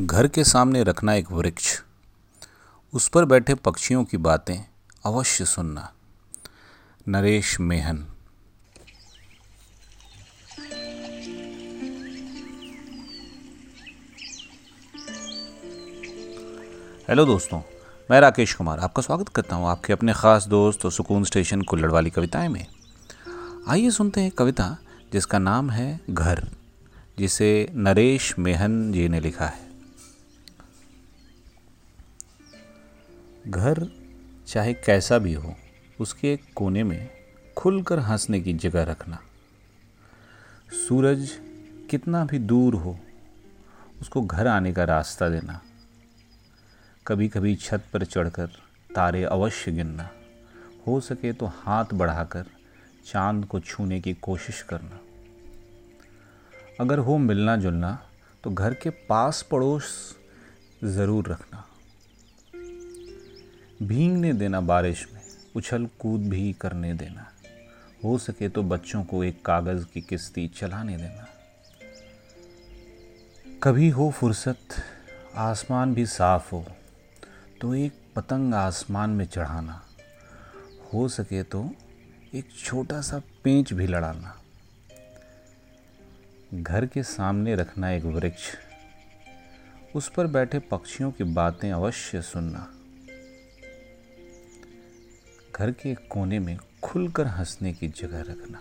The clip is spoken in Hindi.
घर के सामने रखना एक वृक्ष। उस पर बैठे पक्षियों की बातें अवश्य सुनना। नरेश मेहन। हेलो दोस्तों, मैं राकेश कुमार आपका स्वागत करता हूँ आपके अपने ख़ास दोस्त और सुकून स्टेशन कुल्लड़ वाली कविताएँ में। आइए सुनते हैं कविता जिसका नाम है घर, जिसे नरेश मेहन जी ने लिखा है। घर, चाहे कैसा भी हो, उसके एक कोने में खुलकर हंसने की जगह रखना। सूरज कितना भी दूर हो, उसको घर आने का रास्ता देना। कभी कभी छत पर चढ़कर तारे अवश्य गिनना। हो सके तो हाथ बढ़ाकर चाँद को छूने की कोशिश करना। अगर हो मिलना जुलना तो घर के पास पड़ोस ज़रूर रखना। भींगने देना बारिश में, उछल कूद भी करने देना। हो सके तो बच्चों को एक कागज़ की किस्ती चलाने देना। कभी हो फुर्सत, आसमान भी साफ़ हो तो एक पतंग आसमान में चढ़ाना। हो सके तो एक छोटा सा पेंच भी लड़ाना। घर के सामने रखना एक वृक्ष, उस पर बैठे पक्षियों की बातें अवश्य सुनना। घर के कोने में खुलकर हंसने की जगह रखना।